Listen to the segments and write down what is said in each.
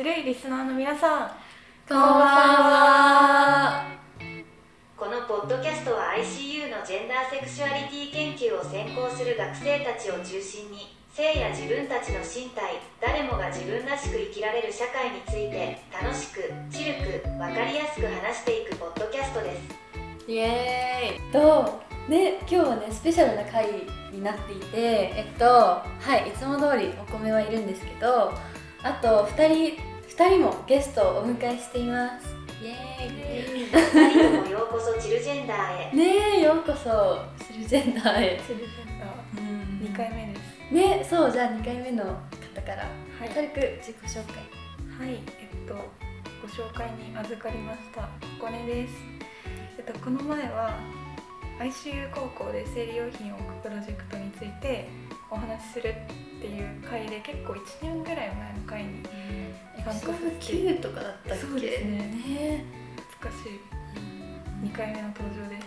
白いリスナーの皆さんこんばんはこのポッドキャストは ICU のジェンダーセクシュアリティ研究を専攻する学生たちを中心に性や自分たちの身体誰もが自分らしく生きられる社会について楽しくチルく分かりやすく話していくポッドキャストです。イエーイ。とね今日はねスペシャルな回になっていてえっとはいいつも通りお米はいるんですけどあと2人2人もゲストをお迎えしています。イエーイ。二人ともようこそチルジェンダーへ。ねえようこそシルジェンダーへ。シルジェンダー。22回目です。ねそうじゃあ2回目の方からはい。軽く自己紹介。はい。えっとご紹介に預かりました。ここねです。えっとこの前は ICU 高校で生理用品を置くプロジェクトについてお話しするっていう回で結構1年ぐらい前の回にエピソード9とかだったっけ？そうですね。ね懐かしい。2回目の登場です。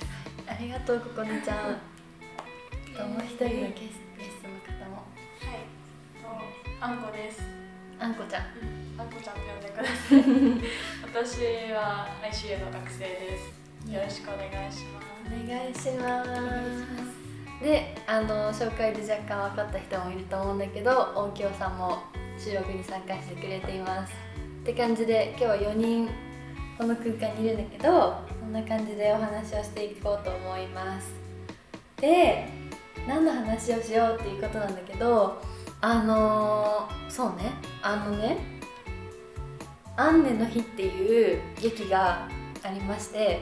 ありがとうここねちゃん。ともう一人のゲスゲストの方も。はい、とあんこです。あんこちゃん。あんこちゃんと呼んでください。私は ICU の学生です。よろしくお願いします。お願いしますであの紹介で若干分かった人もいると思うんだけど音響さんも収録に参加してくれています。って感じで今日は4人この空間にいるんだけどそんな感じでお話をしていこうと思います。で何の話をしようっていうことなんだけどあのーそうね。あのね「アンネの日」っていう劇がありまして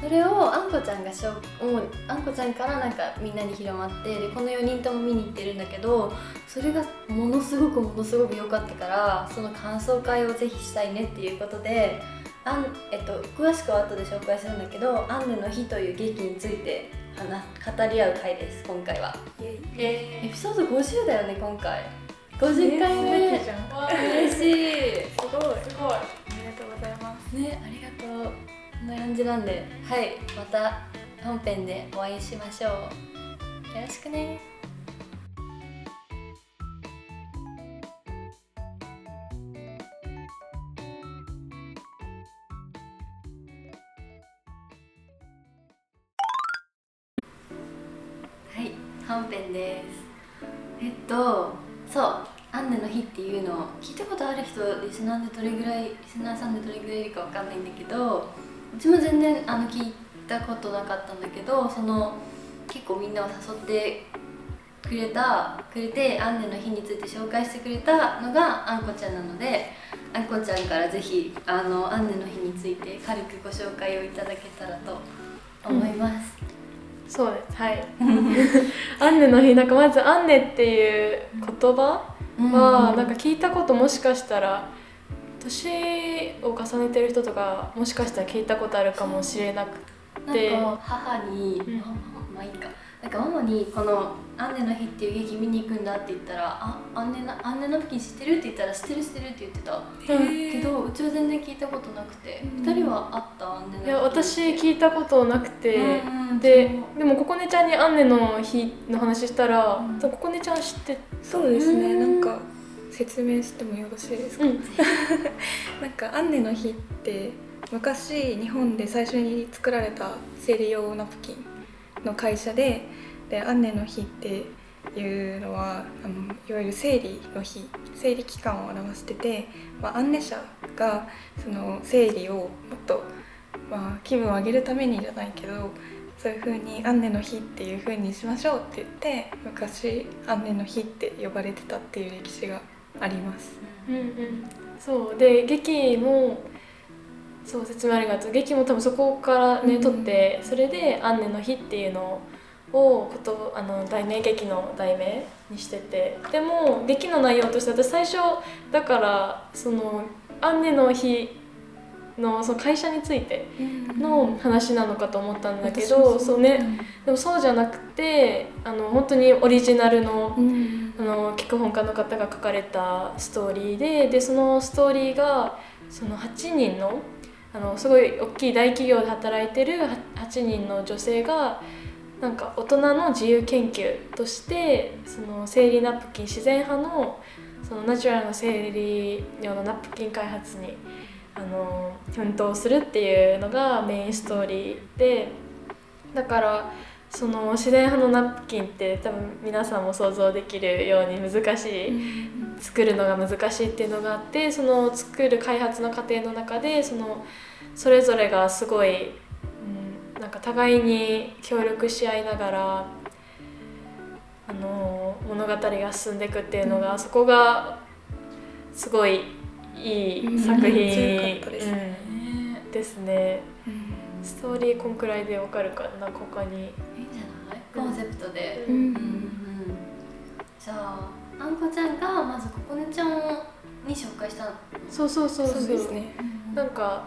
それをあんこちゃんがしょもうあんこちゃんからなんかみんなに広まってでこの4人とも見に行ってるんだけどそれがものすごくものすごく良かったからその感想会をぜひしたいねっていうことであん、えっと、詳しくは後で紹介するんだけど「アンネの日」という劇について話語り合う回です今回は。えエピソード50だよね今回。50回目、嬉しい。すごい。すごい。ありがとうございます。ねありがとうこんな感じなんではいまた本編でお会いしましょう。よろしくね。はい本編です。えっとそうアンネの日っていうのを聞いたことある人リスナーでどれぐらいリスナーさんでどれぐらいいるかわかんないんだけどちも全然あの聞いたことなかったんだけどその結構みんなを誘ってくれたくれてアンネの日について紹介してくれたのがあんこちゃんなのであんこちゃんからぜひあのアンネの日について軽くご紹介をいただけたらと思います、そうですはい。アンネの日なんかまずアンネっていう言葉はなんか聞いたこともしかしたら年を重ねてる人とかもしかしたら聞いたことあるかもしれなくて。なんか母に、うん。まあいいかなんかママにこの「アンネの日」っていう劇見に行くんだって言ったら「あアンネなアンネナプキン知ってる?」って言ったら「知ってる知ってる」って言ってた。けどうちは全然聞いたことなくて。二、人はあったアンネナプキンいや私聞いたことなくて。うんうんででもここねちゃんにアンネの日の話したらうん。ここねちゃん知ってそうですね。うんなんか説明してもよろしいですか、うん。なんかアンネの日って昔日本で最初に作られた生理用ナプキンの会社ででアンネの日っていうのはあのいわゆる生理の日生理期間を表してて、まあ、アンネ社がその生理をもっと、まあ、気分を上げるためにじゃないけどそういう風にアンネの日っていう風にしましょうって言って昔アンネの日って呼ばれてたっていう歴史があります。うんうん。そう。で劇もそう説明ありがとう。劇も多分そこからね、うん撮ってそれで「アンネの日」っていうのをことあの題名劇の題名にしてて。でも劇の内容として私最初だからその「アンネの日」のその会社についての話なのかと思ったんだけど、私もそうね。でもそうじゃなくてあの本当にオリジナルのうん。あの脚本家の方が書かれたストーリーででそのストーリーがその8人のあのすごい大きい大企業で働いてるは8人の女性がなんか大人の自由研究としてその生理ナプキン自然派のそのナチュラルの生理用のナプキン開発にあの奮闘するっていうのがメインストーリーでだからその自然派のナプキンって多分皆さんも想像できるように難しい、作るのが難しいっていうのがあってその作る開発の過程の中でそのそれぞれがすごい、うん、なんか互いに協力し合いながらあの物語が進んでいくっていうのが、そこがすごいいい作品、ですね。ストーリーこんくらいでわかるかな他に。いいんじゃない？コンセプトで、ううん。うん。ん。じゃああんこちゃんがまずここねちゃんに紹介したの？そうそうそうそう。ですねなんか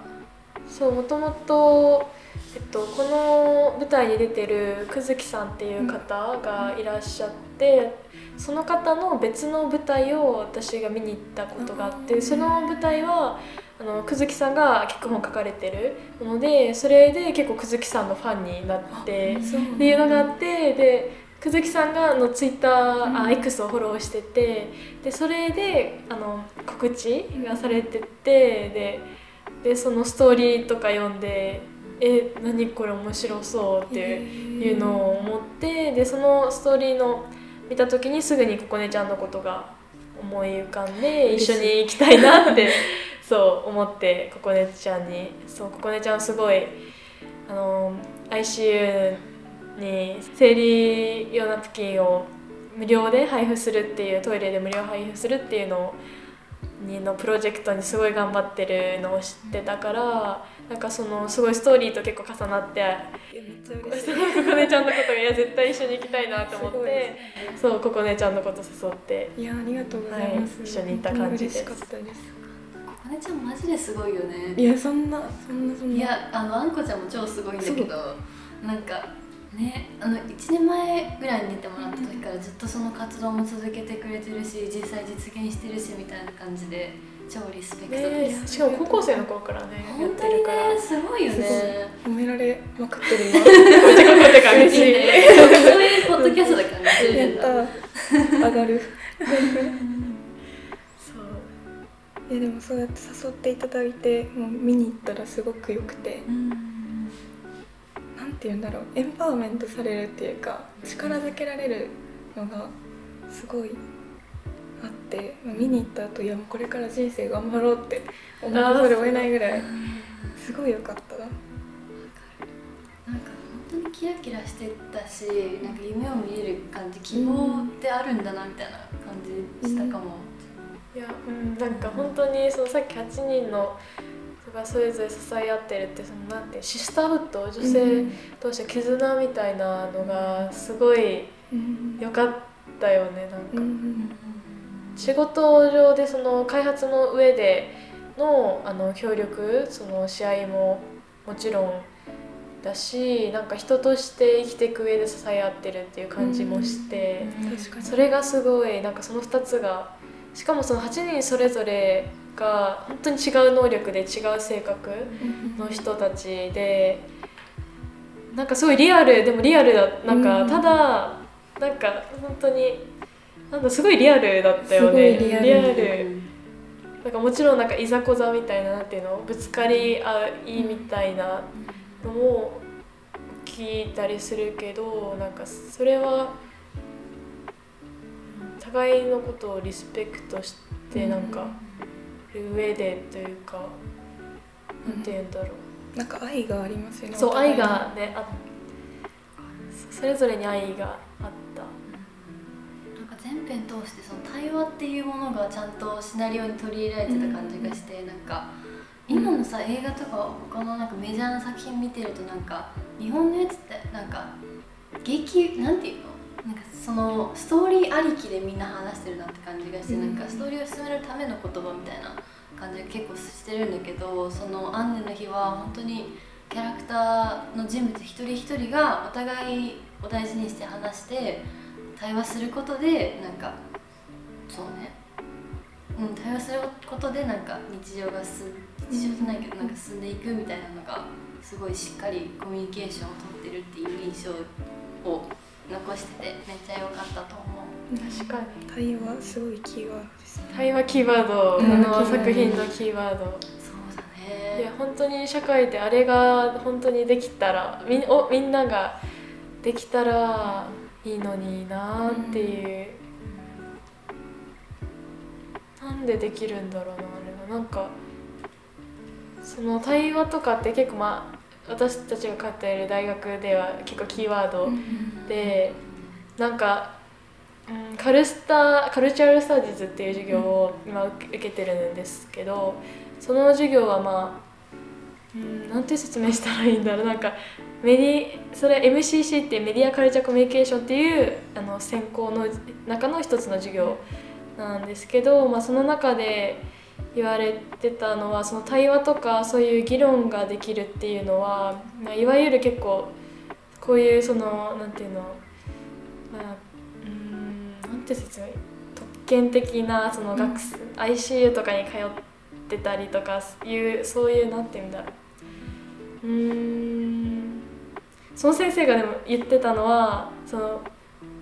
そうもともと、えっと、この舞台に出てるくずきさんっていう方がいらっしゃって、その方の別の舞台を私が見に行ったことがあってその舞台はあのくずきさんが脚本書かれてるのでそれで結構くずきさんのファンになって。っていうのがあってでくずきさんがあのツイッター、うん。あ X をフォローしててでそれであの告知がされててででそのストーリーとか読んでえ何これ面白そうっていうのを思ってでそのストーリーの見た時にすぐにここねちゃんのことが思い浮かんで一緒に行きたいなって そう思ってここねちゃんにそうここねちゃんすごいあの ICU に生理用ナプキンを無料で配布するっていうトイレで無料配布するっていうのをにのプロジェクトにすごい頑張ってるのを知ってたからなんかそのすごいストーリーと結構重なっていやめっちゃ嬉しい。ここねちゃんのことがいや絶対一緒に行きたいなと思ってそうここねちゃんのこと誘っていやありがとうございます、はい一緒に行った感じです。本当に嬉しかったですここねちゃんマジですごいよね。いやそんなそんなそんな。いやあのあんこちゃんも超すごいんだけどなんかねあの1年前ぐらいに出てもらった時からずっとその活動も続けてくれてるし実際実現してるしみたいな感じで超リスペクトねです、しかも高校生の頃からねや本当にってるから。ねすごいよね。褒められまくってる今てか嬉しいいいね。そういうポッドキャストだからねやった。上がる。そう。いやでもそうやって誘っていただいてもう見に行ったらすごく良くて。うんて言うんだろうエンパワーメントされるっていうか力づけられるのがすごいあってまあ見に行った後いやもうこれから人生頑張ろうって思わざるを得ないぐらいすごい良かったな。なんか本当にキラキラしてたしなんか夢を見える感じ希望ってあるんだなみたいな感じしたかも、いやうん。なんか本当にそのさっき8人の人がそれぞれ支え合ってるってそのなんてシスターフット女性同士の絆みたいなのがすごいうん。良かったよねなんか、うん仕事上でその開発の上でのあの協力その試合ももちろんだしなんか人として生きていく上で支え合ってるっていう感じもして、確かに。それがすごいなんかその2つがしかもその8人それぞれが本当に違う能力で違う性格の人たちでなんかすごいリアルでもリアルだなんかうん。ただなんか本当になんだすごいリアルだったよね。リアル。なんかもちろんなんかいざこざみたいななんていうのぶつかり合いみたいなのも聞いたりするけどなんかそれはうん互いのことをリスペクトしてなんかる上でというかなんて言うんだろう。なんか愛がありますよねそう愛がねあそれぞれに愛があった。なんか全編通してその対話っていうものがちゃんとシナリオに取り入れられてた感じがして、なんか今のさ映画とか他のなんかメジャーな作品見てるとなんか日本のやつってなんか劇なんていうの？なんかそのストーリーありきでみんな話してるなって感じがして、うん。なんかストーリーを進めるための言葉みたいな感じが結構してるんだけどその「アンネの日」は本当にキャラクターの人物一人一人がお互いを大事にして話して対話することでなんかそうね。うん対話することでなんか日常が進日常じゃないけどなんか進んでいくみたいなのがすごいしっかりコミュニケーションをとってるっていう印象を残しててめっちゃ良かったと思う。確かに。対話すごいキーワード。ですね対話キーワード、うん。あの作品のキーワード。そうだいやね本当に社会であれが本当にできたらみんおみんなができたらいいのになっていう、なんでできるんだろうなあれは。なんかその対話とかって結構まあ私たちが通っている大学では結構キーワードで、なんか、うん、カルスタカルチャル・スタディーズっていう授業を今受け受けてるんですけどその授業はまあうんなんて説明したらいいんだろう。なんかメディそれ MCC ってメディアカルチャーコミュニケーションっていうあの専攻の中の一つの授業なんですけど、まあ、その中で言われてたのはその対話とかそういう議論ができるっていうのは、まあ、いわゆる結構こういうそのなんていうのまあうーんなんて説明特権的なその学生、ICU とかに通ってたりとかいうそういうなんていうんだろう。うーん。その先生がでも言ってたのはその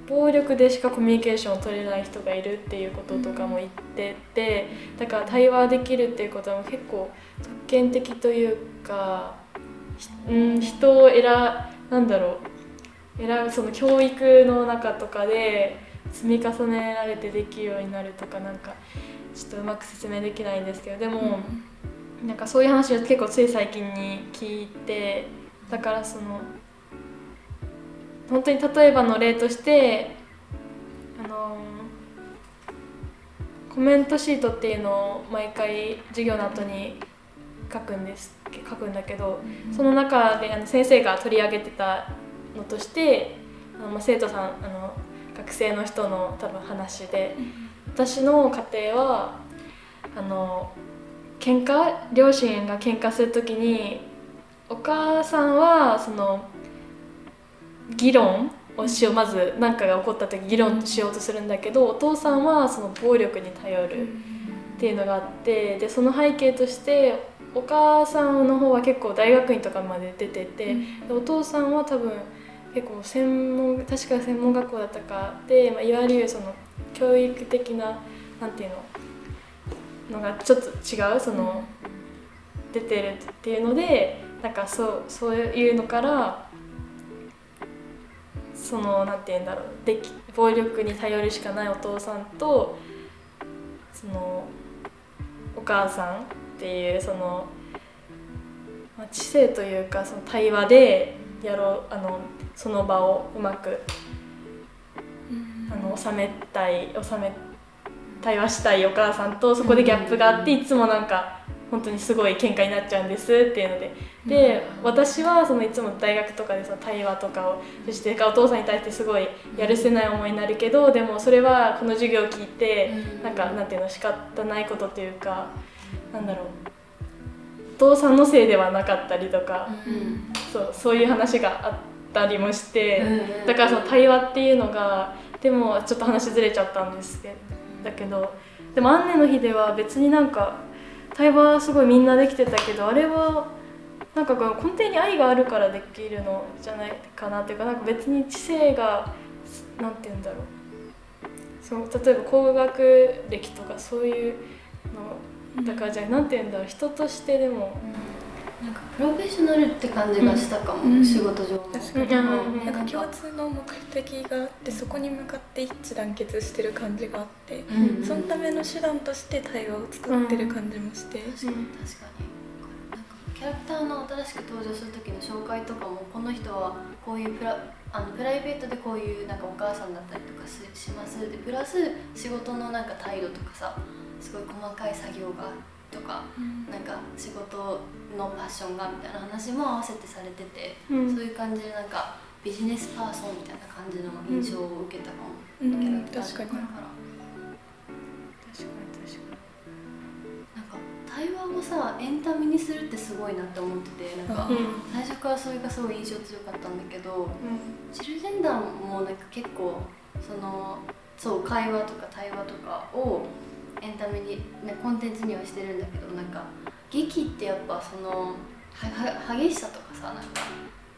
暴力でしかコミュニケーションを取れない人がいるっていうこととかも言っててだから対話できるっていうことは結構特権的というか、ひうん、人を選なんだろう。選ぶその教育の中とかで積み重ねられてできるようになるとかなんかちょっとうまく説明できないんですけどでも、なんかそういう話を結構つい最近に聞いてだからその本当に例えばの例としてあのコメントシートっていうのを毎回授業の後に書くんです書くんだけど、その中であの先生が取り上げてたのとしてあのまあ生徒さんあの学生の人の多分話で、私の家庭はあの喧嘩両親が喧嘩する時にお母さんはその議論をしようまず何かが起こった時議論しようとするんだけどお父さんはその暴力に頼るっていうのがあってでその背景としてお母さんの方は結構大学院とかまで出てて、でお父さんは多分結構専門確か専門学校だったかで、まあ、いわゆるその教育的ななんていうののがちょっと違うその出てるっていうのでなんかそうそういうのからそのなんて言うんだろうでき暴力に頼るしかないお父さんとそのお母さんっていうその、まあ、知性というかその対話でやろうあのその場をうまくあの収めたい収め対話したいお母さんとそこでギャップがあっていつもなんか本当にすごい喧嘩になっちゃうんですっていうので。で私はそのいつも大学とかでその対話とかをそしてお父さんに対してすごいやるせない思いになるけどでもそれはこの授業を聞いてなんかなんていうの仕方ないことというかなんだろう。お父さんのせいではなかったりとか。うん。そうそういう話があったりもして。うんだからその対話っていうのがでもちょっと話ずれちゃったんですけど。だけどでもアンネの日では別になんか対話すごいみんなできてたけどあれはなんか根底に愛があるからできるのじゃないかなっていうかなんか別に知性がなんて言うんだろう。そう例えば工学歴とかそういうのだからじゃあなんて言うんだろう人としてでも。なんかプロフェッショナルって感じがしたかも、うん。仕事上も確かに。うん。なんか共通の目的があってそこに向かって一致団結してる感じがあって、うん。そのための手段として対話を作ってる感じもして、確かに。確かに。なんかキャラクターの新しく登場する時の紹介とかもこの人はこういうプラあのプライベートでこういうなんかお母さんだったりとかしします。でプラス仕事のなんか態度とかさすごい細かい作業がとかなんか仕事のパッションがみたいな話も合わせてされてて、うん。そういう感じでなんかビジネスパーソンみたいな感じの印象を受けたかも、うん。キャラクター確かにとから。確かに確かなんか対話をさエンタメにするってすごいなって思っててなんかに最初からそれがすごい印象強かったんだけどうん。チルジェンダーもなんか結構そのそう会話とか対話とかをエンタメに、ね、コンテンツにはしてるんだけどなんか劇ってやっぱそのはは激しさとかさなんか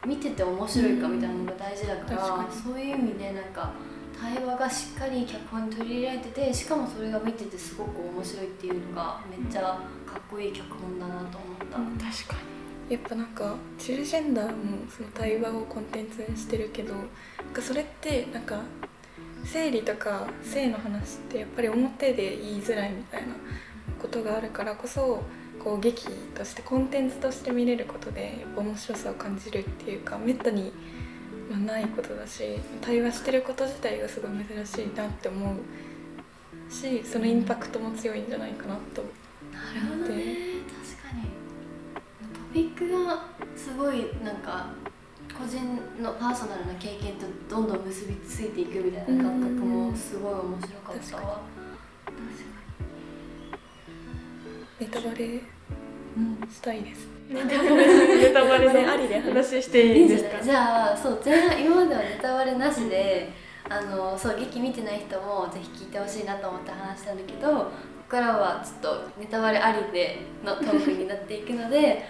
見てて面白いかみたいなのが大事だから,、確かに。そういう意味でなんか対話がしっかり脚本に取り入れられててしかもそれが見ててすごく面白いっていうのがめっちゃかっこいい脚本だなと思った、確かやっぱなんかチュージェンダーもその対話をコンテンツにしてるけどなんかそれってなんか生理とか性の話ってやっぱり表で言いづらいみたいなことがあるからこそこう劇としてコンテンツとして見れることでやっぱ面白さを感じるっていうかめったにまないことだし対話してること自体がすごい珍しいなって思うしそのインパクトも強いんじゃないかなとなるほどね。確かに。トピックがすごいなんか個人のパーソナルな経験とどんどん結びついていくみたいな感覚もすごい面白かったわネタバレうんしたいです。にネタバレネタバレのありで話していいんですか？いいんじゃないじゃあそう前半今まではネタバレなしであのそう劇見てない人もぜひ聞いてほしいなと思って話したんだけどここからはちょっとネタバレありでのトークになっていくので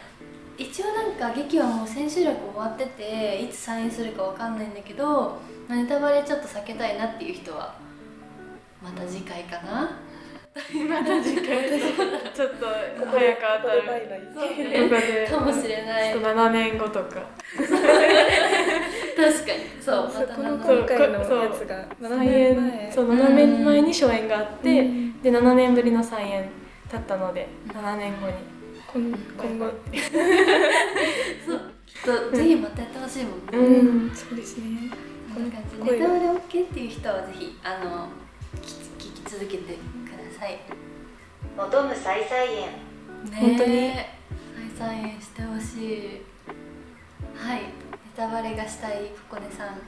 一応なんか劇はもう千秋楽終わってていつ再演するかわかんないんだけどまあネタバレちょっと避けたいなっていう人はまた次回かな？また次回。ちょっと早く当たる。バイバイ。そうここね。でかもしれないちょっと7年後とか。確かに。そうまたこののやつが7再年前。演そう7年前に初演があって、うん。で7年ぶりの再演だったので7年後に今今後。そうきっとぜひまたやってほしいもんね、うん。そうですね。こんな感じ声ネタバレ OK っていう人はぜひあの聞き聞き続けてください。求む再々演。ね本当に。再再演してほしい。はい。ネタバレがしたいポコネさん。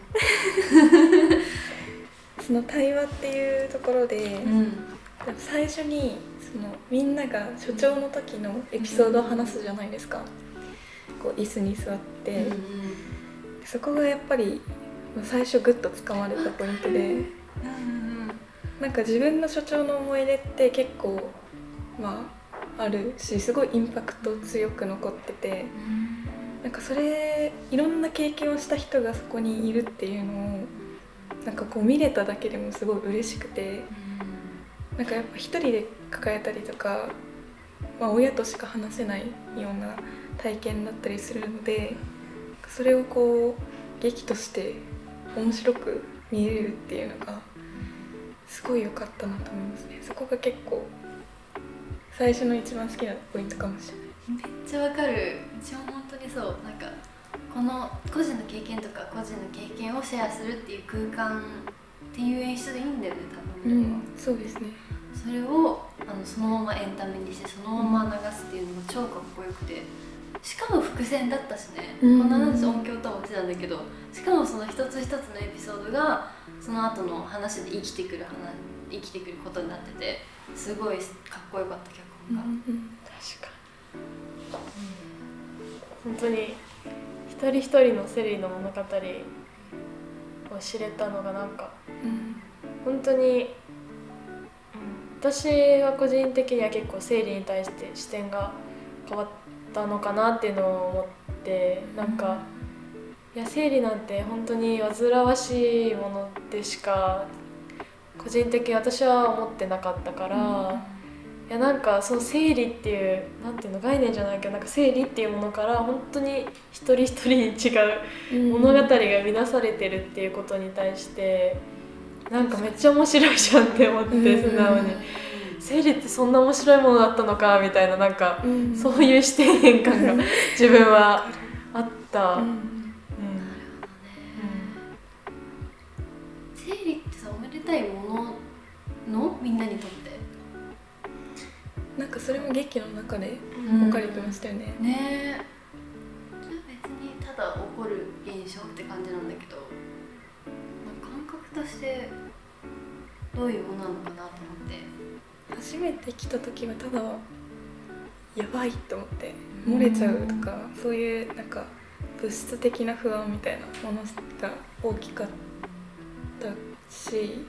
その対話っていうところで、ん。最初にそのみんなが所長の時のエピソードを話すじゃないですか。こう椅子に座って、そこがやっぱり最初グッと掴まれたポイントで。なんか自分の所長の思い出って結構まああるしすごいインパクト強く残っててなんかそれいろんな経験をした人がそこにいるっていうのをなんかこう見れただけでもすごい嬉しくてなんかやっぱ一人で抱えたりとか、まあ、親としか話せないような体験だったりするのでそれをこう劇として面白く見れるっていうのがすごい良かったなと思いますね。そこが結構最初の一番好きなポイントかもしれない。めっちゃわかる。うちも本当にそう。なんかこの個人の経験とか個人の経験をシェアするっていう空間っていう演出でいいんだよね多分、うんそうですねそれをあのそのままエンタメにしてそのまま流すっていうのが超かっこよくてしかも伏線だったしね、うん。こんな話音響ともしてたんだけどしかもその一つ一つのエピソードがその後の話で生きてくる話生きてくることになっててすごいかっこよかった脚本が、確かに、本当に一人一人のセリーの物語を知れたのがなんかうん。本当に、うん、私は個人的には結構生理に対して視点が変わったのかなっていうのを思ってなんか、いや生理なんて本当に煩わしいものでしか個人的に私は思ってなかったから。いやなんかその生理っていうなんていうの概念じゃないけどなんか生理っていうものから本当に一人一人に違う物語が生み出されてるっていうことに対してなんかめっちゃ面白いじゃんって思ってうん。素直に。生理ってそんな面白いものだったのかみたいななんかうん。そういう視点変換が自分はあった。うん。うん。生理ってさおめでたいもののみんなにとって。なんかそれも劇の中でうん。分かれてましたよね、ねえ。それは別にただ起こる現象って感じなんだけどとしてどういうものなのかなと思って。初めて来た時はただやばいと思って漏れちゃうとかそういうなんか物質的な不安みたいなものが大きかったし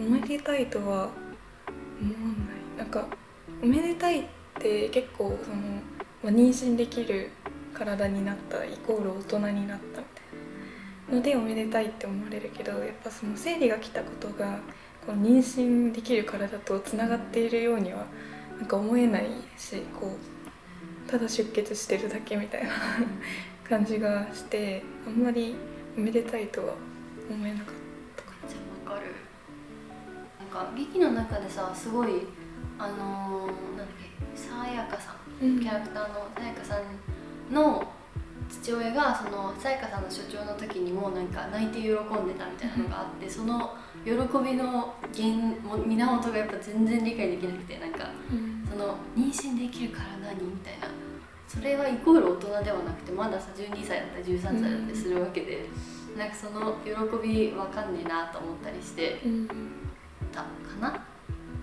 おめでたいとは思わない。なんかおめでたいって結構その、まあ、妊娠できる体になったイコール大人になったみのでおめでたいって思われるけどやっぱその生理が来たことがこの妊娠できる体とつながっているようにはなんか思えないしこうただ出血してるだけみたいな 感じがしてあんまりおめでたいとは思えなかったかじゃあわかるなんか劇の中でさすごいあのー、なんだっけさやかさんな。キャラクターのさやかさんの父親がそのさやかさんの所長の時にもなんか泣いて喜んでたみたいなのがあってその喜びの原も源がやっぱ全然理解できなくてなんかうん。その妊娠できるから何？みたいな。それはイコール大人ではなくてまださ12歳だったり13歳だったりするわけで、なんかその喜びわかんねえなと思ったりしてうん。たかな？っ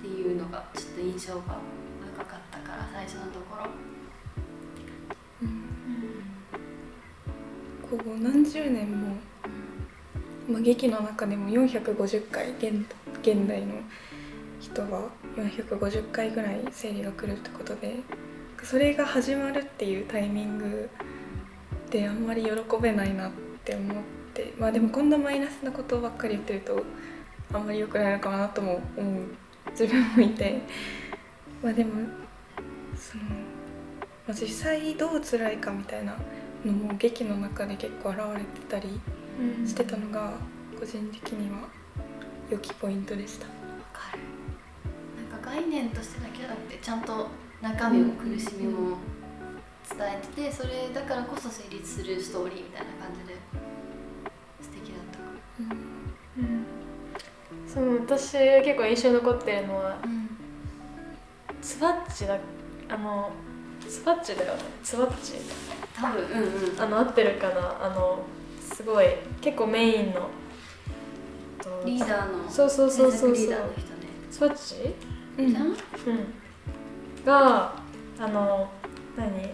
ていうのがちょっと印象が深かったから最初のところ。こう何十年も、まあ、劇の中でも450回現現代の人は450回ぐらい生理が来るってことでそれが始まるっていうタイミングであんまり喜べないなって思ってまあでもこんなマイナスなことばっかり言ってるとあんまり良くないのかなとも思う自分もいて。まあでもその、まあ、実際どう辛いかみたいなのも劇の中で結構現れてたりしてたのが個人的には良きポイントでした。わかる。なんか概念としてだけじゃなくてちゃんと中身も苦しみも伝えててそれだからこそ成立するストーリーみたいな感じで素敵だったか。うん。そう私結構印象に残ってるのはうん。ツバッチだあのツバッチだよね。ツバッチ。多分うんうん。あの合ってるかな。あのすごい結構メインの。とリーダーのそうそうそうそうリーダーの人ね。ツバッチ？うん。うん。があの何？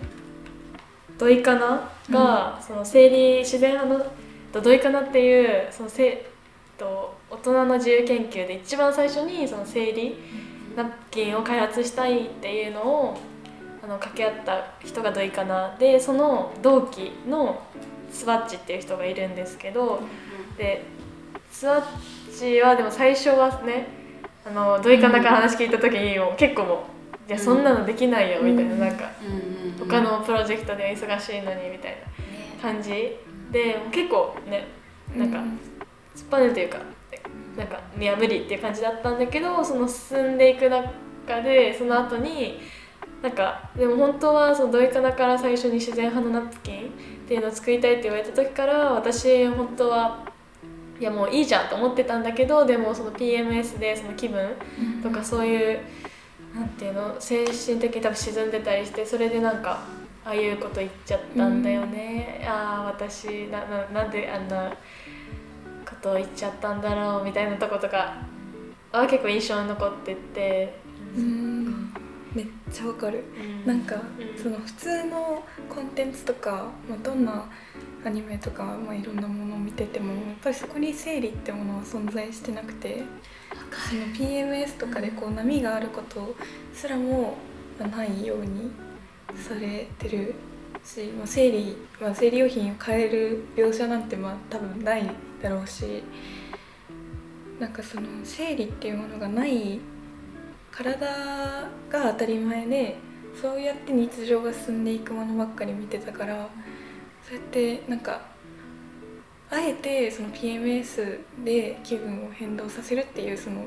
ドイカナが、その生理自然派のとドイカナっていうそのせと大人の自由研究で一番最初にその生理ナプキンを開発したいっていうのをあの掛け合った人がドイカナでその同期のスワッチっていう人がいるんですけどでスワッチはでも最初はねあのドイカナから話聞いた時にもう結構もう「いやそんなのできないよ」みたいななんか他のプロジェクトで忙しいのにみたいな感じ。で結構ねなんか突っ張るというかなんかいや無理っていう感じだったんだけどその進んでいく中でその後になんかでも本当はそのドイカナから最初に自然派のナプキンっていうのを作りたいって言われた時から私本当はいやもういいじゃんと思ってたんだけどでもその PMS でその気分とかそういうなんていうの精神的に多分沈んでたりしてそれでなんかああいうこと言っちゃったんだよね、ああ私なななんであんなことを言っちゃったんだろうみたいなとことかは結構印象に残ってて、うんめっちゃわかる。うん。なんかうん。その普通のコンテンツとか、まあ、どんなアニメとか、まあ、いろんなものを見ててもやっぱりそこに生理ってものは存在してなくてその PMS とかでこう波があることすらもまあないようにされてるし、まあ、生理、まあ、生理用品を変える描写なんてまあ多分ないだろうしなんかその生理っていうものがない体が当たり前でそうやって日常が進んでいくものばっかり見てたからそうやってなんかあえてその PMS で気分を変動させるっていうその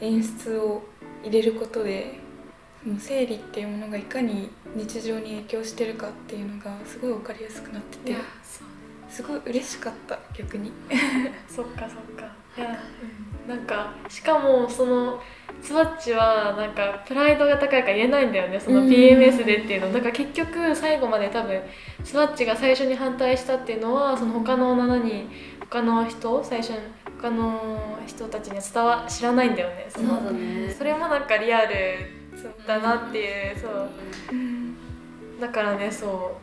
演出を入れることでその生理っていうものがいかに日常に影響してるかっていうのがすごい分かりやすくなっててすごい嬉しかった逆に。そっかそっか。いや、なんかしかもそのスワッチはなんかプライドが高いから言えないんだよねそのうん。PMS でっていうの。だから結局最後まで多分スワッチが最初に反対したっていうのはその他の7人他の人最初に他の人たちには伝わ知らないんだよね。そそうのだね。それもなんかリアルだなっていうそう。うんだからねそ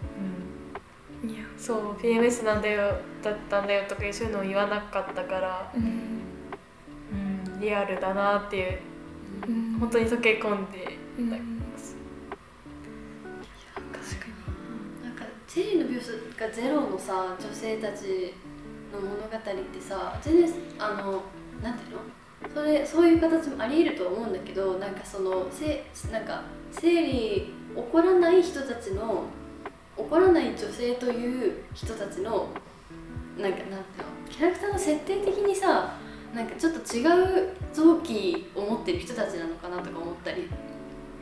う、うん、いや。そう PMS なんだよだったんだよとかいうそういうのを言わなかったから、うん。うん、リアルだなっていううん。本当に溶け込んで。うん。た、確かなんかチェリーの描写がゼロのさ女性たち物語ってさ全然あのなんていうの？それそういう形もありえるとは思うんだけどなんかそのせなんか生理起こらない人たちの起こらない女性という人たちのなんかなんていうの？キャラクターの設定的にさなんかちょっと違う臓器を持ってる人たちなのかなとか思ったり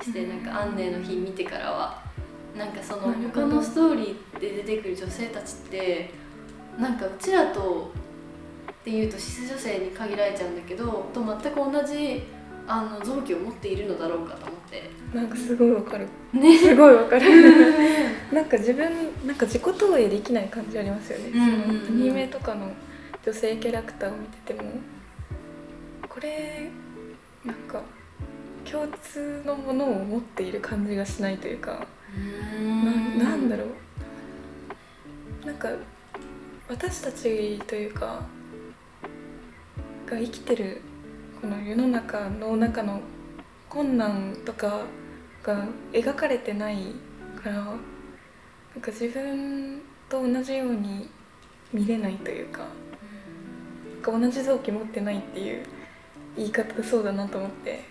して、なんかアンネの日見てからはなんかその他のストーリーで出てくる女性たちってなんかうちらとっていうとシス女性に限られちゃうんだけどと全く同じあの臓器を持っているのだろうかと思って。なんかすごいわかる。ね。すごいわかる。なんか自分なんか自己投影できない感じありますよね、うんうんうん。そのアニメとかの女性キャラクターを見ててもこれなんか共通のものを持っている感じがしないというかななんだろう。なんか私たちというかが生きてるこの世の中の中の困難とかが描かれてないからなんか自分と同じように見れないというかなんか同じ臓器持ってないっていう言い方そうだなと思って。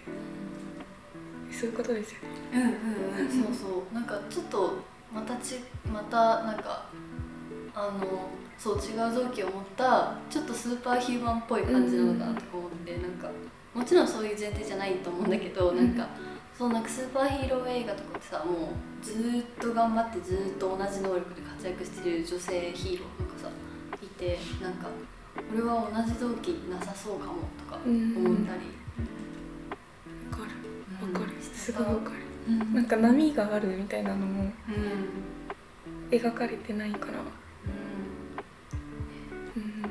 そういうことですよね。うんうんうん。そうそう。なんかちょっとまたちまたなんかあのそう違う臓器を持ったちょっとスーパーヒューマンっぽい感じなのかなとか思って、なんかもちろんそういう前提じゃないと思うんだけど、なんかそうなんかスーパーヒーロー映画とかってさもうずーっと頑張ってずーっと同じ能力で活躍してる女性ヒーローとかさいてなんか俺は同じ臓器なさそうかもとか思ったり、わかる。わかる。うんすごいわかる。うん。なんか波があるみたいなのもうん。描かれてないから、うん。うん。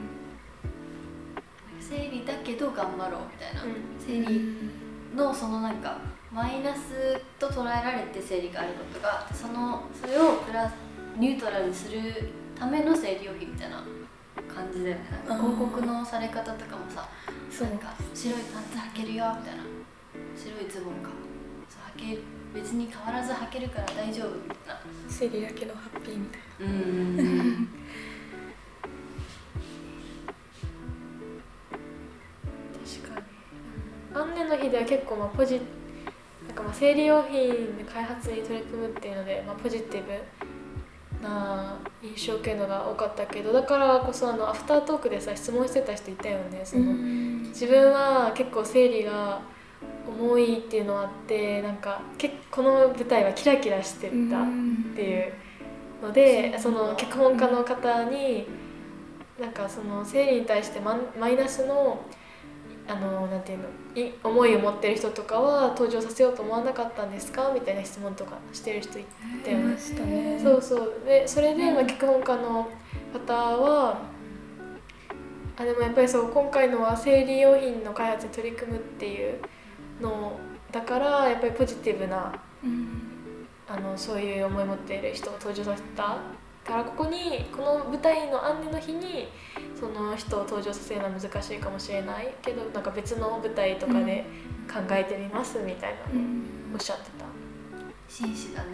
生理だけど頑張ろうみたいな、うん。生理のそのなんかマイナスと捉えられて生理があることがそのそれをプラスニュートラルにするための生理用品みたいな感じだよね。なん。か広告のされ方とかもさそう。なんか白いパンツ履けるよみたいな。白いズボンか。そう履け別に変わらず履けるから大丈夫みたいな。生理だけどハッピーみたいうん確かに。アンネの日では結構まあポジなんかまあ生理用品の開発に取り組むっていうので、まあ、ポジティブな印象を受けるのが多かったけどだからこそあのアフタートークでさ質問してた人いたよね。その、自分は結構生理が重いっていうのあってなんかけこの舞台はキラキラしてたっていうのでその脚本家の方になんかその生理に対してマイナスのあのなんていうのい思いを持ってる人とかは登場させようと思わなかったんですか？みたいな質問とかしてる人いたよねいま。したね。そうそう。でそれで、まあ、脚本家の方はあでもやっぱりそう今回のは生理用品の開発に取り組むっていうのだからやっぱりポジティブなうん。あのそういう思いを持っている人を登場させたからここにこの舞台のアンネの日にその人を登場させるのは難しいかもしれない。けどなんか別の舞台とかで考えてみますみたいなのうん。おっしゃってた。紳士だね。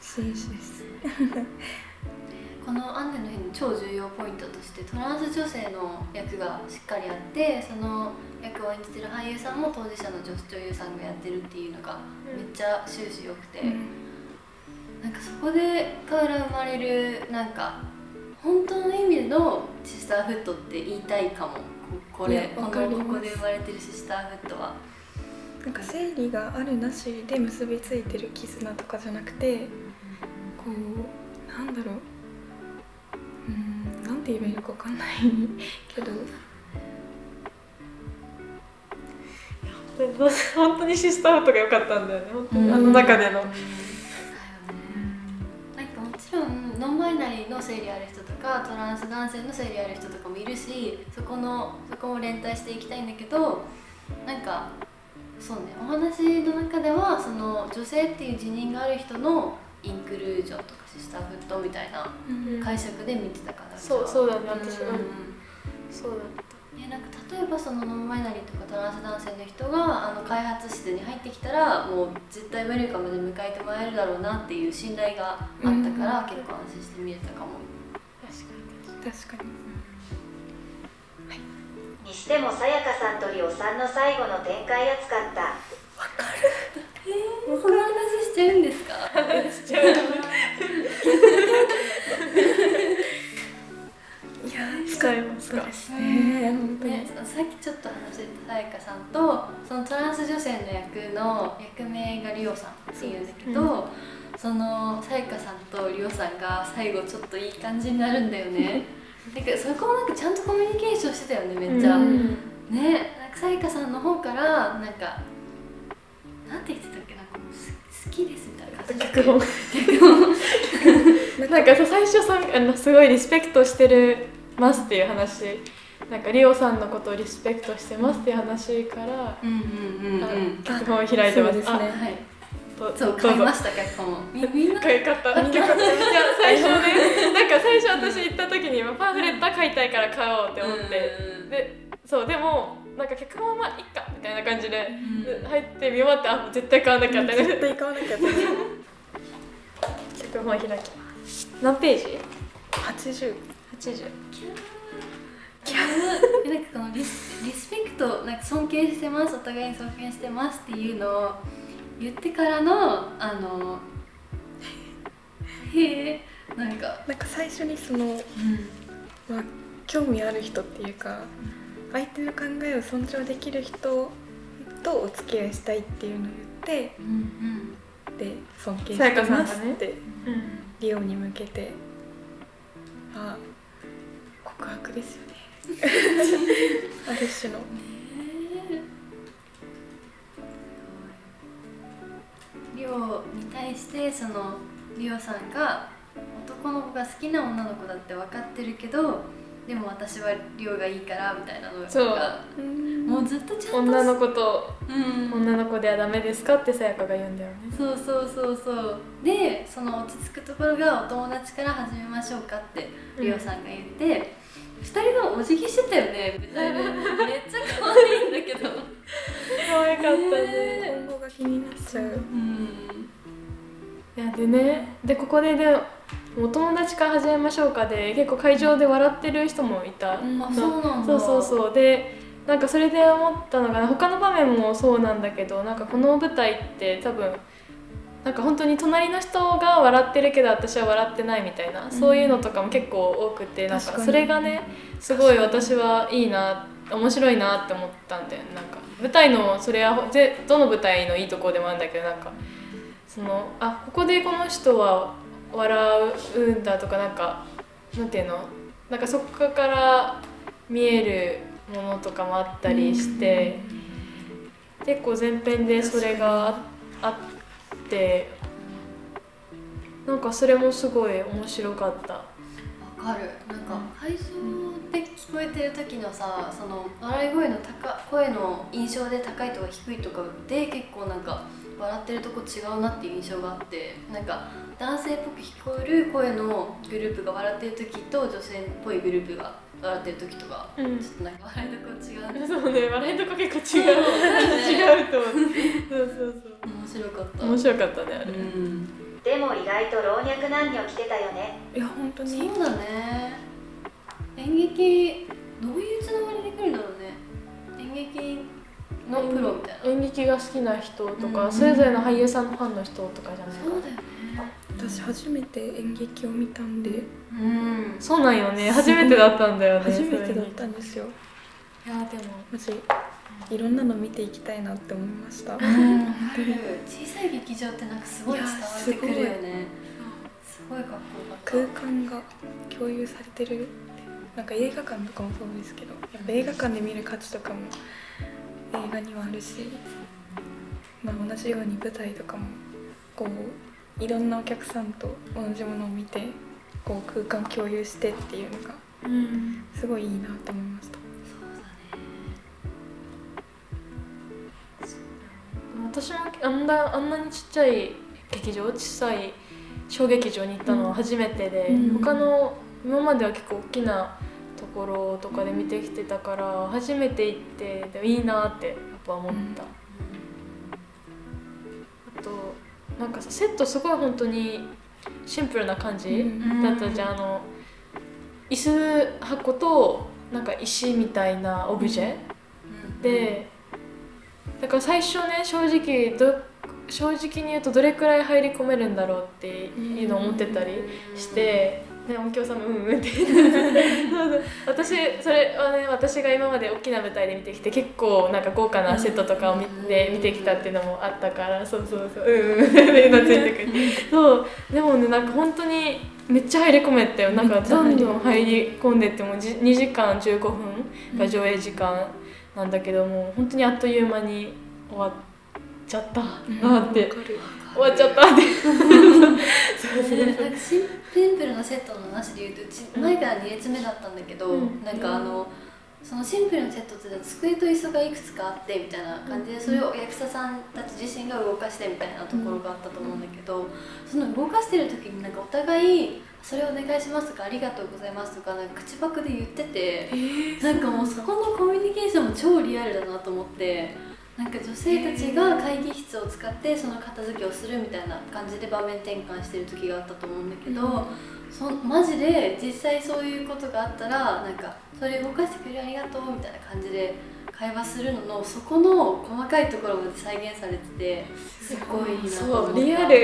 紳士です。このアンネの日の超重要ポイントとしてトランス女性の役がしっかりあってその役を演じてる俳優さんも当事者の女女優さんがやってるっていうのがめっちゃ終始良くて、なんかそこでから生まれるなんか本当の意味でのシスターフットって言いたいかも。これこここで生まれてるシスターフットは。なんか生理があるなしで結びついてる絆とかじゃなくてこうなんだろう。うんなんて言えばいいのかわかんないけど。でどう本当にシスターフットが良かったんだよね。本当にうんあの中での。だよねなん生理ある人とかトランス男性の生理ある人とかもいるしそこのそこも連帯していきたいんだけどなんかそうねお話の中ではその女性っていう自認がある人のインクルージョンとかシスターフットみたいなうん。解釈で見てたからそうそうだね私うん。うんそうだった。いやなんか例えばそのノンバイナリーとかトランス男性の人があの開発室に入ってきたらもう絶対ウェルカムで迎えてもらえるだろうなっていう信頼があったから、うん結構安心して見れたかも。確かに。確かににしてもさやかさんとりおさんの最後の展開熱かった。えー、そんな話してるんですか？い や使いますか？ですね本当に。ね、さっきちょっと話してたさやかさんとそのトランス女性の役の役名がリオさんっていうんだけど、そのさやかさんとリオさんが最後ちょっといい感じになるんだよね。なんかそこもなんかちゃんとコミュニケーションしてたよねめっちゃ、うん。ねなんかさやかさんの方からなんかなんて言ってたっけなんかもうす好きですみたいな感じ脚本。なんかさ最初さあのすごいリスペクトしてるますっていう話なんかリオさんのことをリスペクトしてますっていう話から、うんうんうんうん。あ脚本を開いてます。ね。あはい。どそう買いました脚本みみんな買い買った。みんな買った。いや最初ねなんか最初私行った時にパンフレットは買いたいから買おうって思って。でそうでもなんか脚本はまあいっかみたいな感じで、で入って見終わってあもう絶対買わなきゃって。絶対買わなきゃ。っ て脚本開きます。何ページ？80 ?80 えなんかこのリスリスペクトなんか尊敬してますお互いに尊敬してますっていうのを言ってからのあの へえなんか、なんか最初にその、まあ、興味ある人っていうか相手の考えを尊重できる人とお付き合いしたいっていうのを言ってうんで尊敬してますってうんリオに向けて。あ告白ですよね。ある種の。リオに対してそのリオさんが男の子が好きな女の子だって分かってるけどでも私はリオがいいからみたいなのそう。がもうずっとちゃんと女の子とうん。女の子ではダメですかってさやかが言うんだよね。そうそうそうそう。でその落ち着くところがお友達から始めましょうかってリオさんが言って、二人ともお辞儀してたよね。めっちゃ可愛いんだけど。可愛かったね。今後が気になっちゃう。うん。いやでねでここででお友達から始めましょうかで結構会場で笑ってる人もいた、あそうなんだ。そうそうそう。でなんかそれで思ったのが他の場面もそうなんだけどなんかこの舞台って多分なんか本当に隣の人が笑ってるけど私は笑ってないみたいな、そういうのとかも結構多くてなん確かそれがねすごい私はいいな面白いなって思ったんだよね。なんか舞台のそれはぜどの舞台のいいところでもあるんだけどなんかそのあここでこの人は笑うんだとかなんかなんていうの？なんかそこから見えるものとかもあったりして結構前編でそれがああってなんかそれもすごい面白かった。わかるなんか配信で聞こえてる時のさその笑い声の高声の印象で高いとか低いとかで結構なんか笑ってるとこ違うなっていう印象があってなんか男性っぽく聞こえる声のグループが笑ってる時と女性っぽいグループが笑ってる時とか、うん。ちょっとなんか笑いどころ違う。んですそうね笑いとこ結構違う。違うと思うそうそう。面白かった。面白かったねあれ、うん。でも意外と老若男女来てたよね。いや本当に。そうだね。演劇どういうつながりで来るんだろうね。演劇のプロみたいな。演劇が好きな人とか、うん。それぞれの俳優さんのファンの人とかじゃないか。そうだよね。私初めて演劇を見たんで。うん。そうなんよね。初めてだったんだよね 初めてだっそたんですよ。いやでも。マジいろんなの見ていきたいなって思いました。うん。小さい劇場ってなんかすごい伝わってくるよね。すごいかっこよかった。空間が共有されてるって。なんか映画館とかもそうですけどやっぱ映画館で見る価値とかも映画にはあるし、まあ、同じように舞台とかもこういろんなお客さんと同じものを見てこう空間共有してっていうのがうんすごいいいなと思いました。私もあんなあんなにちっちゃい劇場小さい小劇場に行ったのは初めてで、うん。他の今までは結構大きなところとかで見てきてたから初めて行ってでもいいなってやっぱ思った、あとなんかさセットすごい本当にシンプルな感じ、うん。だったじゃん。あの椅子箱となんか石みたいなオブジェ、でだから最初ね正直ど正直に言うとどれくらい入り込めるんだろうっていうのを思ってたりして、ね、音響さんもうんうんって。そうそう私それはね私が今まで大きな舞台で見てきて結構なんか豪華なセットとかを見て見てきたっていうのもあったからそうそうそううんうん。ってうなてくるそう。でもねなんか本当にめっちゃ入り込めたよ。なんかどんどん入り込んでってもじ2時間15分が上映時間なんだけども本当にあっという間に終わっちゃったなって、わかる終わっちゃったって。そうそうなんかシンプルなセットの話で言うとうち前から2列目だったんだけど、うん。なんかあのそのシンプルなセットって机と椅子がいくつかあってみたいな感じでそれを役者さんたち自身が動かしてみたいなところがあったと思うんだけど、その動かしてる時になんかお互い「それお願いします」とか「ありがとうございます」とかなんか口パクで言ってて、なんかもうそこのコミュニケーションも超リアルだなと思ってなんか女性たちが会議室を使ってその片付けをするみたいな感じで場面転換してる時があったと思うんだけど、そマジで実際そういうことがあったらなんかそれ動かしてくれてありがとうみたいな感じで会話するののそこの細かいところまで再現されててすごいなと思った。そうリアル。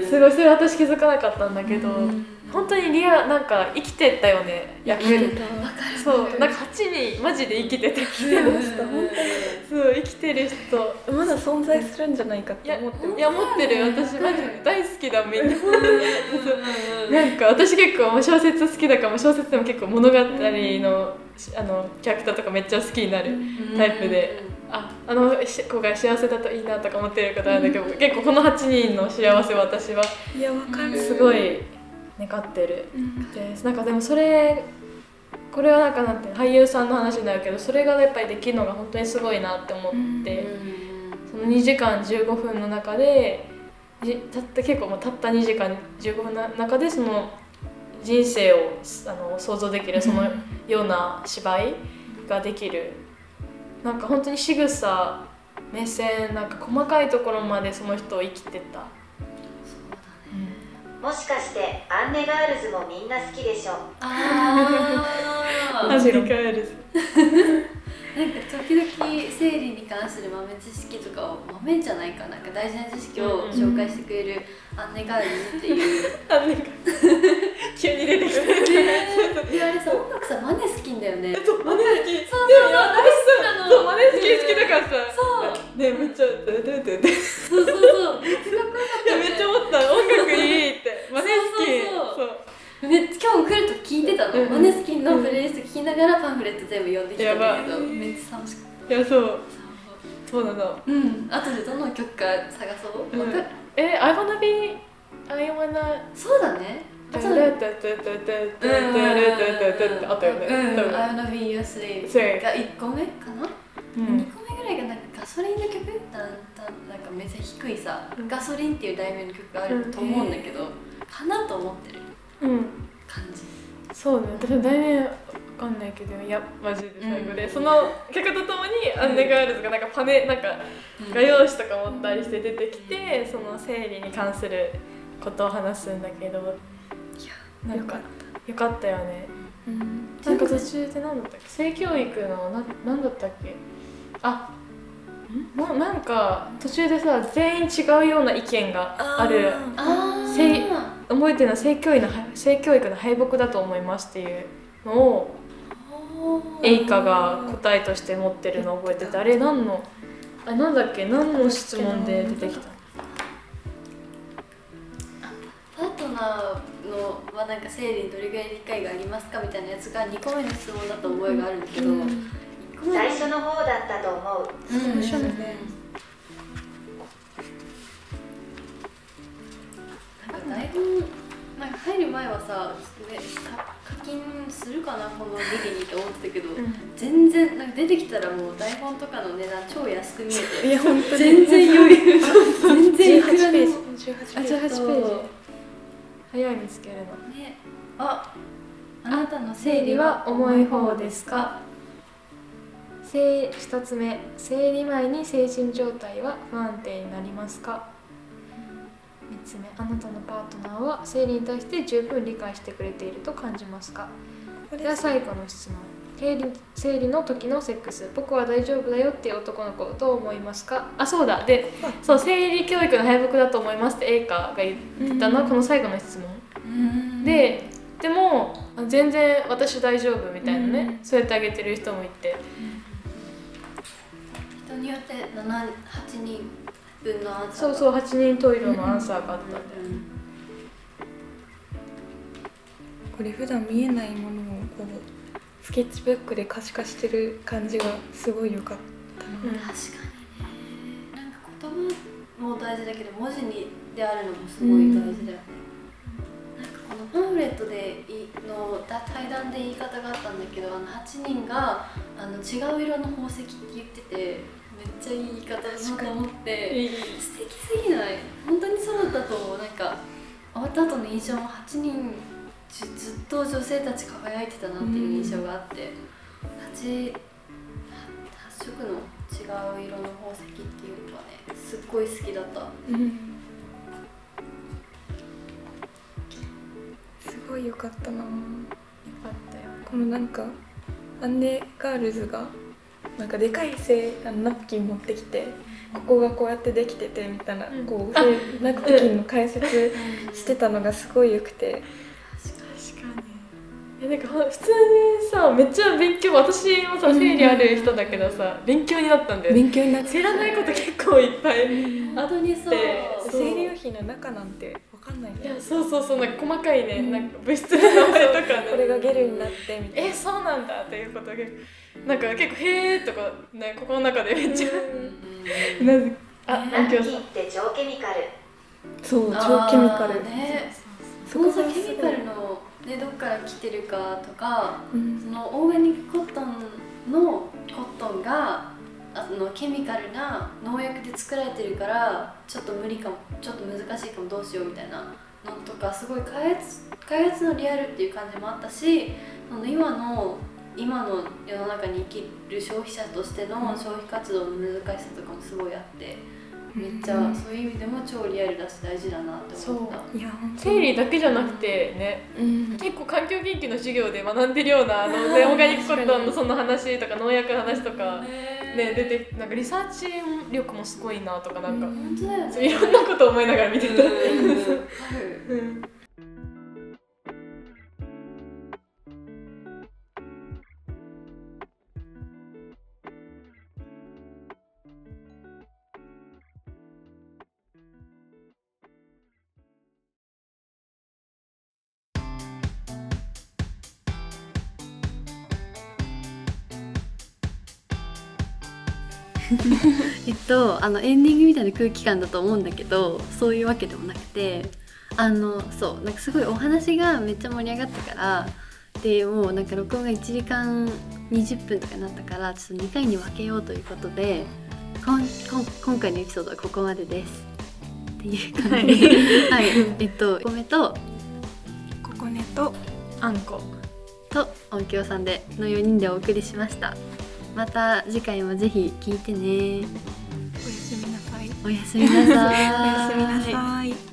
うん。すごいそれ私気づかなかったんだけど、うん本当にリアなんか生きてたよね。役生きてた。わかる。そうなんか8人マジで生きてた。てました本そう生きてる人。まだ存在するんじゃないかっいやて思ってるいや持ってる。私マジで大好きだみんな。うん。なんか私結構小説好きだから小説でも結構物語の,、あのキャラクターとかめっちゃ好きになるタイプで、ああのし子が幸せだといいなとか思ってる方なんだけど、結構この8人の幸せを私はいやわかる。すごい願ってる。うん。ですなんかでもそれこれはなんかなんて俳優さんの話になるけどそれがやっぱりできるのが本当にすごいなって思って、その2時間15分の中でじたった結構もうたった2時間15分の中でその人生をあの想像できるそのような芝居ができる。なんか本当に仕草目線なんか細かいところまでその人を生きてた、もしかしてアンネガールズもみんな好きでしょ？あ アメリカエルズ。なんか時々生理に関する豆知識とかを豆じゃないかな。んか大事な知識を紹介してくれるアンネガールズっていう。アメリカ急に出てきた。であれさ音楽さマネ好きんだよね。そうマネ好き。そうそう私さなの。そうマネ好き好きだからさ。そう。ねめっちゃ「ドゥドゥドゥドゥ」いそうそうンフレット全部読んできたんだけどめっちゃ楽しかった。いやそう。そうなの。うん。後でどの曲か探そう、うん、え I wanna be I wanna そうだね。あったよね。I wanna be your slave が1個目かな、うん、2個目ぐらいがなんかガソリンの曲？だなんかめっちゃ低いさ、ガソリンっていう題名の曲があると思うんだけど、かなと思ってる感じ、そうね。私題名かんないけどいやマジで最後で、うんその曲とともにアンネガールズがなんかパネなんか画用紙とか持ったりして出てきて、その生理に関することを話すんだけど。いやなんかよかった。よね。うん。なんか途中で何だったっけ？性教育のな何だったっけ？あななんか途中でさ全員違うような意見がある。あー。せい覚えてるのは性教育の性教育の敗北だと思いますっていうのをエイカが答えとして持ってるのを覚えててあれ何のあなんだっけ何の質問で出てきた？パートナーのはなんか生理にどれぐらい理解がありますかみたいなやつが2個目の質問だった覚えがあるんだけど、1個目最初の方だったと思う。うん。最初のねなんか台本なんか入る前はさ、ね、か課金するかなこのリリにって思ってたけど、全然なんか出てきたらもう台本とかの値段超安く見えていや本当に。全然余裕。全然いくら18でもページ。18あ18ページ。早い見つけるのね。ああなたの生理は重い方ですか？生2つ目。生理前に精神状態は不安定になりますか？3つ目あなたのパートナーは生理に対して十分理解してくれていると感じますか？これでは最後の質問。生理生理の時のセックス。僕は大丈夫だよっていう男の子どう思いますか？あそうだ。でそう生理教育の敗北だと思いますってエイカが言ってたの。はこの最後の質問。ででもあ全然私大丈夫みたいなね、そうやってあげてる人もいて。人によって7 8人分のアンサーそうそう8人トイレのアンサーがあったんだよ、これ普段見えないものをこうスケッチブックで可視化してる感じがすごい良かったな、うん。確かにね。なんか言葉も大事だけど文字にであるのもすごい大事だよね、なんかこのパンフレットでいのだ対談で言い方があったんだけどあの8人があの違う色の宝石って言っててめっちゃいい言い方だなと思っていい。素敵すぎない？本当にそうだったとなんか終わった後の印象も8人ずずっと女性たち輝いてたなっていう印象があって、8, 8色の違う色の宝石っていうのはねすっごい好きだった。うん。すごい良かったな。よかったよ。このなんかアンネガールズがなんかでかいせあのナプキン持ってきてここがこうやってできててみたいな、うん。こうせナプキンの解説してたのがすごい良くて、確かに。えなんか普通にさめっちゃ勉強私もさ生理ある人だけどさ勉強になったんだよね。勉強になって知らないこと結構いっぱい本当にそう生理用品の中なんてわかんないんだよいやそうそうそうなんか細かいね、うん。なんか物質の名前とかね。これがゲルになってみたいな。えそうなんだっていうことがなんか結構へーとかねここの中でめっちゃ。なぜあって超ケミカル。そう超ケミカル、ね。そこがケミカルの、ね、どっから来てるかとかうん。そのオーガニックコットンのコットンがあのケミカルな農薬で作られてるからちょっと無理かも。ちょっと難しいかもどうしようみたいな。のとかすごい開発開発のリアルっていう感じもあったしその今の今の世の中に生きる消費者としての消費活動の難しさとかもすごいあってめっちゃそういう意味でも超リアルだし大事だなって思った。いや生理だけじゃなくてねうん。結構環境研究の授業で学んでるようなあの、ね、オーガニックコットンのその話とか農薬の話とか、ね、出てなんかリサーチ力もすごいなとかなんか、本当だよそうねいろんなこと思いながら見てた。うん とあのエンディングみたいな空気感だと思うんだけどそういうわけでもなくてあのそうなんかすごいお話がめっちゃ盛り上がったからでもうなんか録音が1時間20分とかになったからちょっと2回に分けようということでこんこん今回のエピソードはここまでです。っていう感じ。で、はい、えっとお米とここねとあんこ。と音響さんでの4人でお送りしました。また次回もぜひ聞いてねすみなさい。おやすみなさい。おやすみなさい